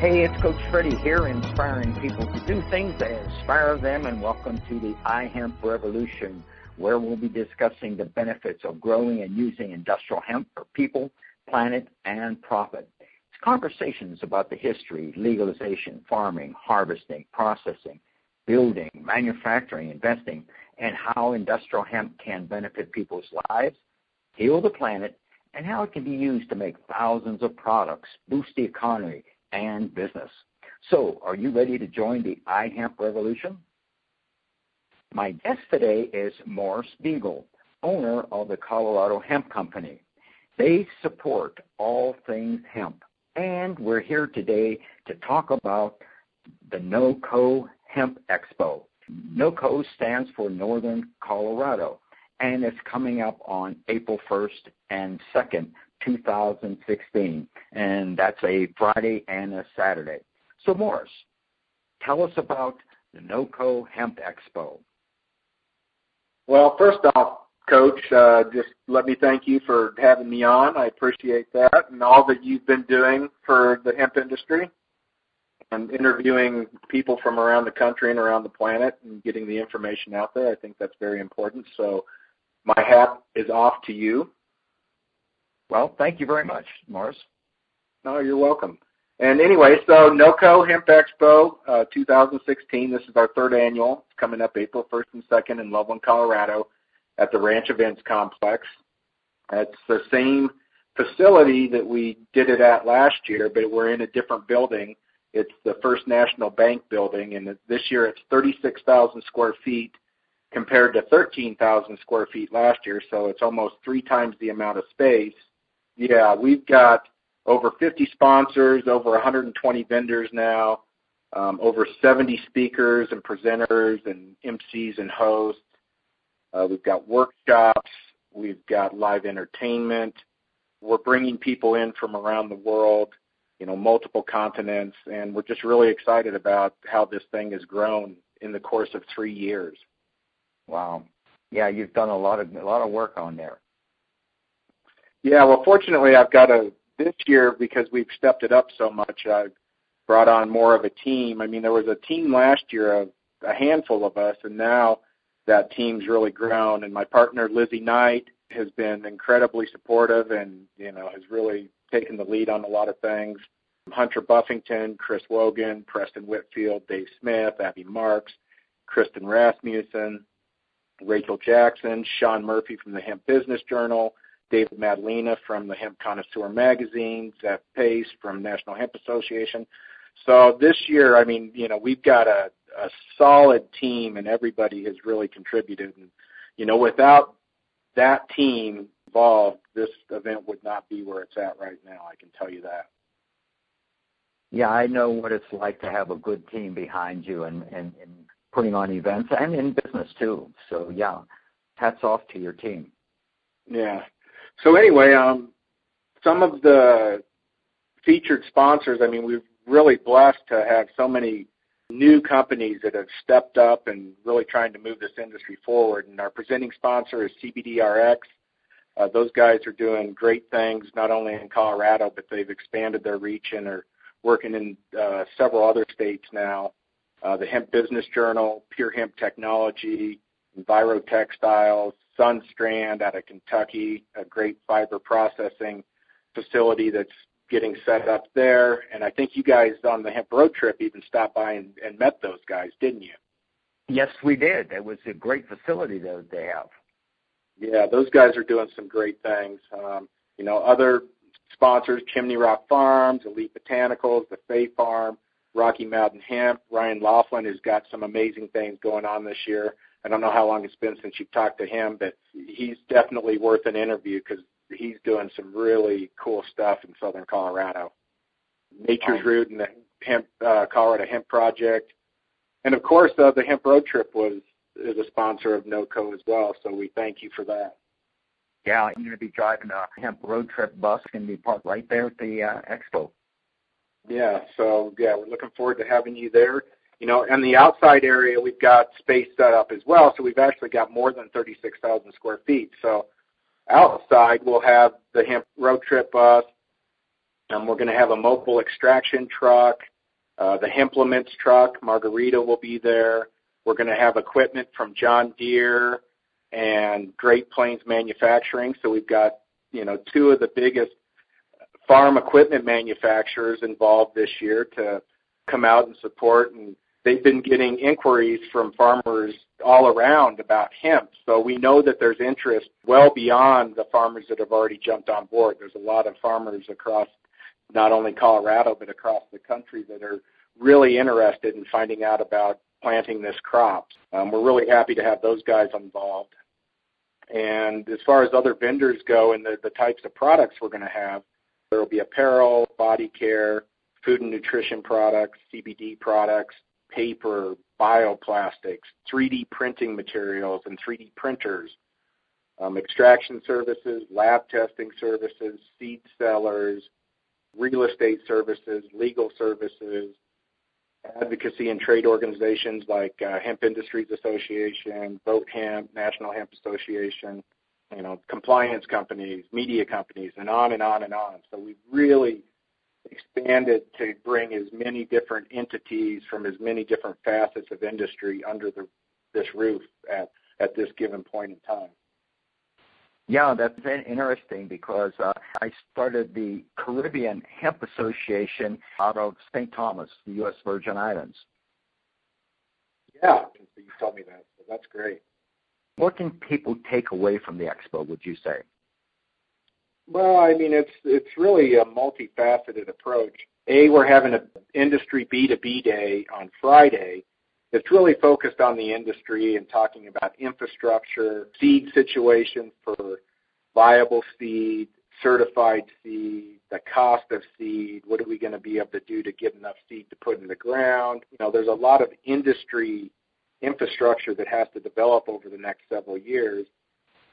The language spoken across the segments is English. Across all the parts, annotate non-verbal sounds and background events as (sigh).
Hey, it's Coach Freddie here, inspiring people to do things that inspire them, and welcome to the iHemp Revolution, where we'll be discussing the benefits of growing and using industrial hemp for people, planet, and profit. It's conversations about the history, legalization, farming, harvesting, processing, building, manufacturing, investing, and how industrial hemp can benefit people's lives, heal the planet, and how it can be used to make thousands of products, boost the economy, and business. So, are you ready to join the iHemp revolution? My guest today is Morris Beegle, owner of the Colorado Hemp Company. They support all things hemp, and we're here today to talk about the NOCO Hemp Expo. NOCO stands for Northern Colorado, and it's coming up on April 1st and 2nd, 2016, and that's a Friday and a Saturday. So, Morris, tell us about the NOCO Hemp Expo. Well, first off, Coach, uh, just let me thank you for having me on. I appreciate that and all that you've been doing for the hemp industry and interviewing people from around the country and around the planet and getting the information out there. I think that's very important. So my hat is off to you. Well, thank you very much, Morris. No, you're welcome. And anyway, so NOCO Hemp Expo uh, 2016. This is our third annual. It's coming up April 1st and 2nd in Loveland, Colorado, at the Ranch Events Complex. It's the same facility that we did it at last year, but we're in a different building. It's the First National Bank building, and this year it's 36,000 square feet compared to 13,000 square feet last year, so it's almost three times the amount of space. Yeah, we've got over 50 sponsors, over 120 vendors now, um, over 70 speakers and presenters and MCs and hosts. Uh, we've got workshops. We've got live entertainment. We're bringing people in from around the world, you know, multiple continents, and we're just really excited about how this thing has grown in the course of three years. Wow. Yeah, you've done a lot of a lot of work on there. Yeah, well, fortunately, I've got a this year because we've stepped it up so much. I've brought on more of a team. I mean, there was a team last year of a handful of us, and now that team's really grown. And my partner Lizzie Knight has been incredibly supportive, and you know has really taken the lead on a lot of things. Hunter Buffington, Chris Wogan, Preston Whitfield, Dave Smith, Abby Marks, Kristen Rasmussen, Rachel Jackson, Sean Murphy from the Hemp Business Journal, David Madalena from the Hemp Connoisseur magazine, Zach Pace from National Hemp Association. So this year, I mean, you know, we've got a, a solid team and everybody has really contributed. And, you know, without that team involved, this event would not be where it's at right now. I can tell you that. Yeah, I know what it's like to have a good team behind you and putting on events and in business too. So yeah, hats off to your team. Yeah. So anyway, um, some of the featured sponsors. I mean, we're really blessed to have so many new companies that have stepped up and really trying to move this industry forward. And our presenting sponsor is CBDRX. Uh, those guys are doing great things, not only in Colorado, but they've expanded their reach and are working in uh, several other states now uh, the Hemp Business Journal, Pure Hemp Technology, Enviro Textiles, Sunstrand out of Kentucky, a great fiber processing facility that's getting set up there. And I think you guys on the hemp road trip even stopped by and, and met those guys, didn't you? Yes, we did. It was a great facility that they have. Yeah, those guys are doing some great things. Um, you know, other sponsors, Chimney Rock Farms, Elite Botanicals, the Fay Farm, Rocky Mountain Hemp. Ryan Laughlin has got some amazing things going on this year. I don't know how long it's been since you've talked to him, but he's definitely worth an interview because he's doing some really cool stuff in southern Colorado. Nature's. Root and the Hemp uh, Colorado Hemp Project, and of course uh, the Hemp Road Trip was is a sponsor of NOCO as well. So we thank you for that. Yeah, I'm going to be driving a Hemp Road Trip bus. Going to be parked right there at the uh, expo. Yeah, so yeah, we're looking forward to having you there. You know, and the outside area we've got space set up as well, so we've actually got more than 36,000 square feet. So outside we'll have the hemp road trip bus, Um, we're going to have a mobile extraction truck, uh, the Hemplements truck. Margarita will be there. We're going to have equipment from John Deere and Great Plains Manufacturing. So we've got you know two of the biggest farm equipment manufacturers involved this year to come out and support and they've been getting inquiries from farmers all around about hemp. So we know that there's interest well beyond the farmers that have already jumped on board. There's a lot of farmers across not only Colorado but across the country that are really interested in finding out about planting this crop. Um, we're really happy to have those guys involved. And as far as other vendors go and the, the types of products we're going to have, there will be apparel, body care, food and nutrition products, CBD products, paper, bioplastics, 3D printing materials and 3D printers, um, extraction services, lab testing services, seed sellers, real estate services, legal services, advocacy and trade organizations like uh, Hemp Industries Association, Vote Hemp, National Hemp Association, you know, compliance companies, media companies, and on and on and on. So we've really expanded to bring as many different entities from as many different facets of industry under the, this roof at, at this given point in time. Yeah, that's interesting because uh, I started the Caribbean Hemp Association out of St. Thomas, the U.S. Virgin Islands. Yeah, you told me that. So that's great. What can people take away from the expo? Would you say? Well, I mean, it's it's really a multifaceted approach. A, we're having an industry B2B day on Friday. It's really focused on the industry and talking about infrastructure, seed situations for viable seed, certified seed, the cost of seed, what are we going to be able to do to get enough seed to put in the ground. You know, there's a lot of industry infrastructure that has to develop over the next several years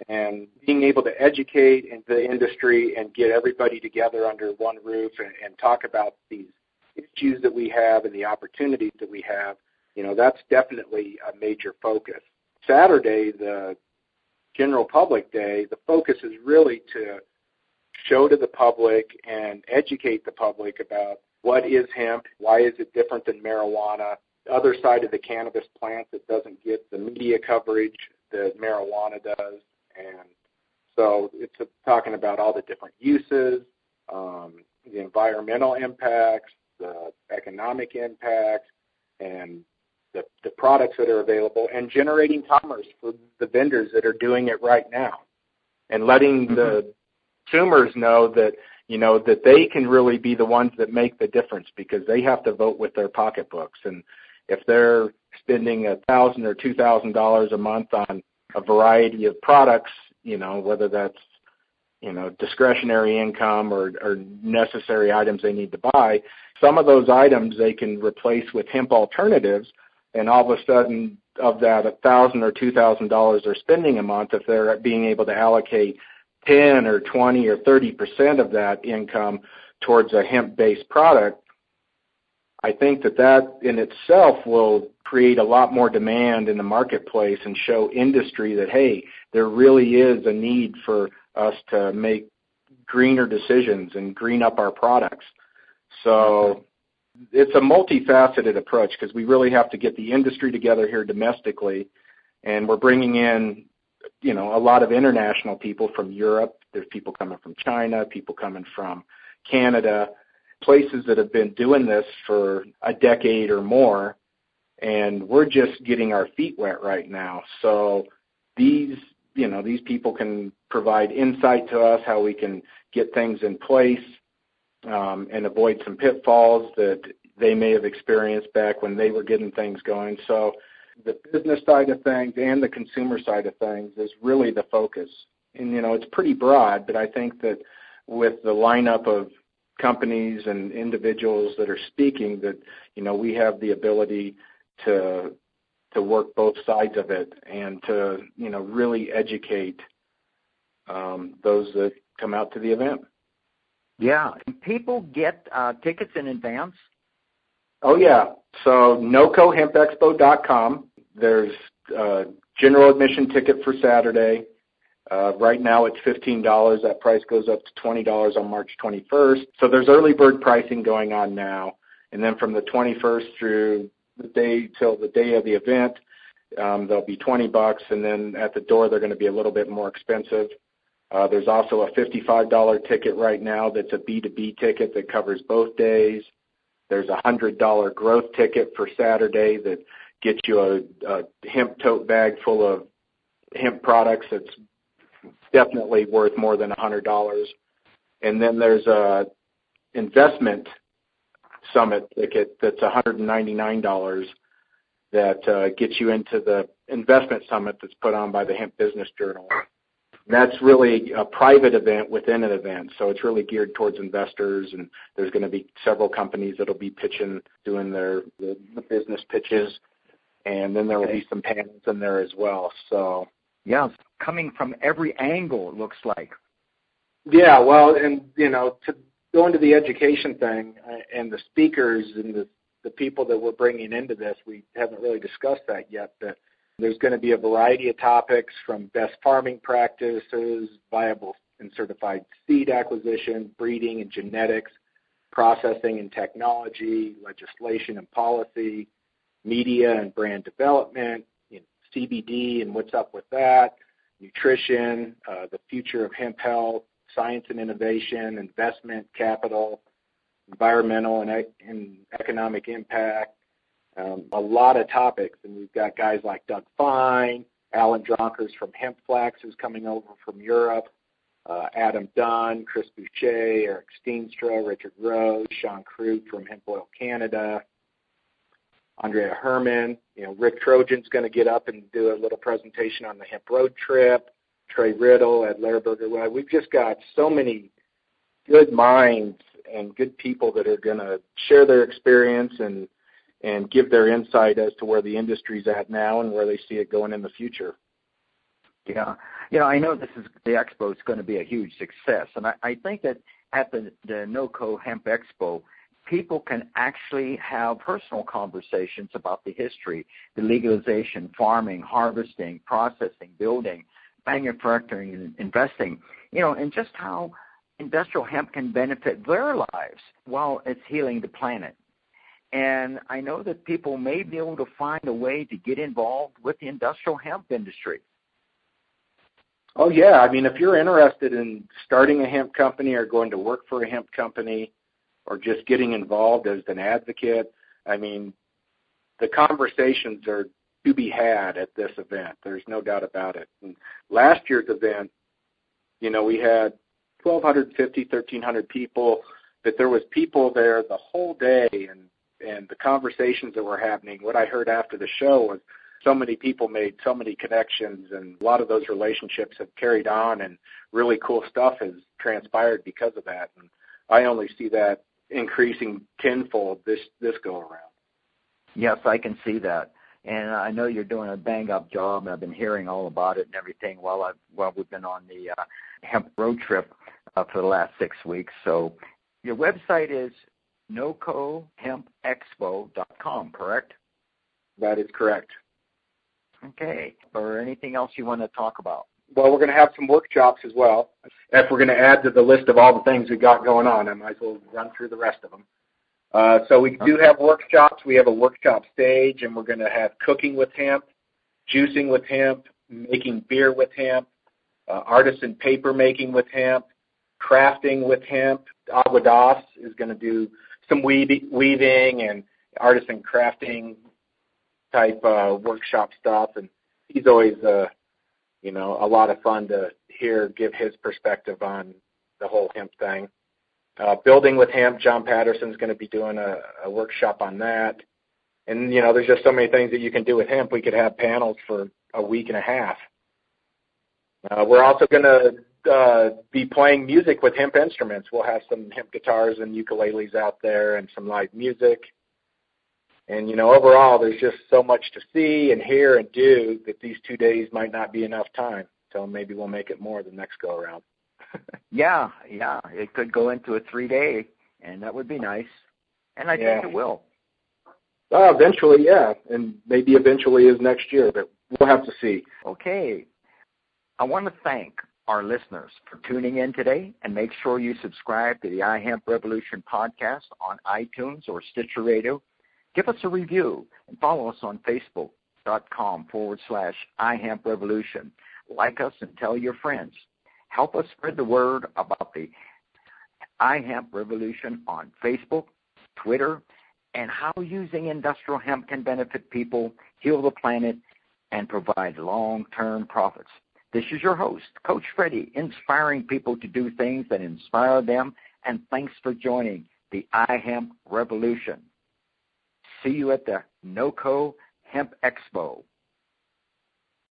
and being able to educate the industry and get everybody together under one roof and, and talk about these issues that we have and the opportunities that we have, you know, that's definitely a major focus. Saturday, the general public day, the focus is really to show to the public and educate the public about what is hemp, why is it different than marijuana, other side of the cannabis plant that doesn't get the media coverage that marijuana does, and so it's talking about all the different uses, um, the environmental impacts, the economic impacts, and the, the products that are available, and generating commerce for the vendors that are doing it right now, and letting mm-hmm. the consumers know that you know that they can really be the ones that make the difference because they have to vote with their pocketbooks, and if they're spending a thousand or two thousand dollars a month on a variety of products, you know, whether that's you know discretionary income or, or necessary items they need to buy. Some of those items they can replace with hemp alternatives, and all of a sudden, of that a thousand or two thousand dollars they're spending a month, if they're being able to allocate ten or twenty or thirty percent of that income towards a hemp-based product, I think that that in itself will create a lot more demand in the marketplace and show industry that, hey, there really is a need for us to make greener decisions and green up our products. So it's a multifaceted approach because we really have to get the industry together here domestically, and we're bringing in, you know, a lot of international people from Europe. There's people coming from China, people coming from Canada, places that have been doing this for a decade or more, and we're just getting our feet wet right now. So these, you know, these people can provide insight to us how we can get things in place um, and avoid some pitfalls that they may have experienced back when they were getting things going. So the business side of things and the consumer side of things is really the focus. And you know, it's pretty broad, but I think that with the lineup of companies and individuals that are speaking that you know we have the ability to to work both sides of it and to you know really educate um, those that come out to the event. Yeah, people get uh, tickets in advance. Oh yeah, so nocohempexpo.com. There's a general admission ticket for Saturday, Uh, right now it's $15. That price goes up to $20 on March 21st. So there's early bird pricing going on now. And then from the 21st through the day till the day of the event, um, they'll be 20 bucks. And then at the door, they're going to be a little bit more expensive. Uh, there's also a $55 ticket right now that's a B2B ticket that covers both days. There's a $100 growth ticket for Saturday that gets you a hemp tote bag full of hemp products that's definitely worth more than $100. And then there's a investment summit ticket that's $199 that uh, gets you into the investment summit that's put on by the Hemp Business Journal. That's really a private event within an event, so it's really geared towards investors, and there's going to be several companies that'll be pitching, doing their the, the business pitches, and then there will be some panels in there as well. So yeah, coming from every angle, it looks like. Yeah, well, and you know, to go into the education thing uh, and the speakers and the the people that we're bringing into this, we haven't really discussed that yet, but there's going to be a variety of topics from best farming practices, viable and certified seed acquisition, breeding and genetics, processing and technology, legislation and policy, media and brand development, CBD and what's up with that, nutrition, uh, the future of hemp health, science and innovation, investment, capital, environmental and, economic impact, um, a lot of topics, and we've got guys like Doug Fine, Alan Dronkers from HempFlax who's coming over from Europe, uh, Adam Dunn, Chris Boucher, Eric Steenstra, Richard Rose, Sean Krug from Hemp Oil Canada, Andrea Herman. You know, Rick Trojan's going to get up and do a little presentation on the hemp road trip. Trey Riddle, Ed Lehrberger. We've just got so many good minds and good people that are going to share their experience and and give their insight as to where the industry's at now and where they see it going in the future. Yeah, you know, I know this is the expo is going to be a huge success, and I, I think that at the the NOCO Hemp Expo, people can actually have personal conversations about the history, the legalization, farming, harvesting, processing, building, manufacturing, and investing. You know, and just how industrial hemp can benefit their lives while it's healing the planet. And I know that people may be able to find a way to get involved with the industrial hemp industry. Oh yeah, I mean if you're interested in starting a hemp company or going to work for a hemp company or just getting involved as an advocate, I mean the conversations are to be had at this event. There's no doubt about it. And last year's event, you know, we had 1,250, 1,300 people, but there was people there the whole day and and the conversations that were happening, what I heard after the show was so many people made so many connections and a lot of those relationships have carried on and really cool stuff has transpired because of that. And I only see that increasing tenfold this this go around. Yes, I can see that. And I know you're doing a bang up job and I've been hearing all about it and everything while I've while we've been on the uh, hemp road trip uh, for the last six weeks. So your website is nocohempexpo.com, correct? That is correct. Okay. Or anything else you want to talk about? Well, we're going to have some workshops as well. If we're going to add to the list of all the things we got going on, I might as well run through the rest of them. Uh, so we do have workshops. We have a workshop stage, and we're going to have cooking with hemp, juicing with hemp, making beer with hemp, uh, artisan paper making with hemp, crafting with hemp. Aguadas is going to do some weaving and artisan crafting type uh, workshop stuff, and he's always uh, you know a lot of fun to hear give his perspective on the whole hemp thing. Uh, building with hemp, John Patterson's going to be doing a, a workshop on that. And you know, there's just so many things that you can do with hemp. We could have panels for a week and a half. Uh, we're also going to uh, be playing music with hemp instruments. We'll have some hemp guitars and ukuleles out there and some live music. And you know, overall, there's just so much to see and hear and do that these two days might not be enough time. So maybe we'll make it more the next go around. (laughs) yeah, yeah, it could go into a three day, and that would be nice. And I yeah. think it will. Uh, eventually, yeah, and maybe eventually is next year, but we'll have to see. Okay, I want to thank our listeners for tuning in today and make sure you subscribe to the iHemp Revolution podcast on iTunes or Stitcher Radio. Give us a review and follow us on Facebook.com forward slash iHemp Revolution. Like us and tell your friends. Help us spread the word about the iHemp Revolution on Facebook, Twitter, and how using industrial hemp can benefit people, heal the planet, and provide long-term profits. This is your host, Coach Freddie, inspiring people to do things that inspire them, and thanks for joining the iHemp Revolution. See you at the NOCO Hemp Expo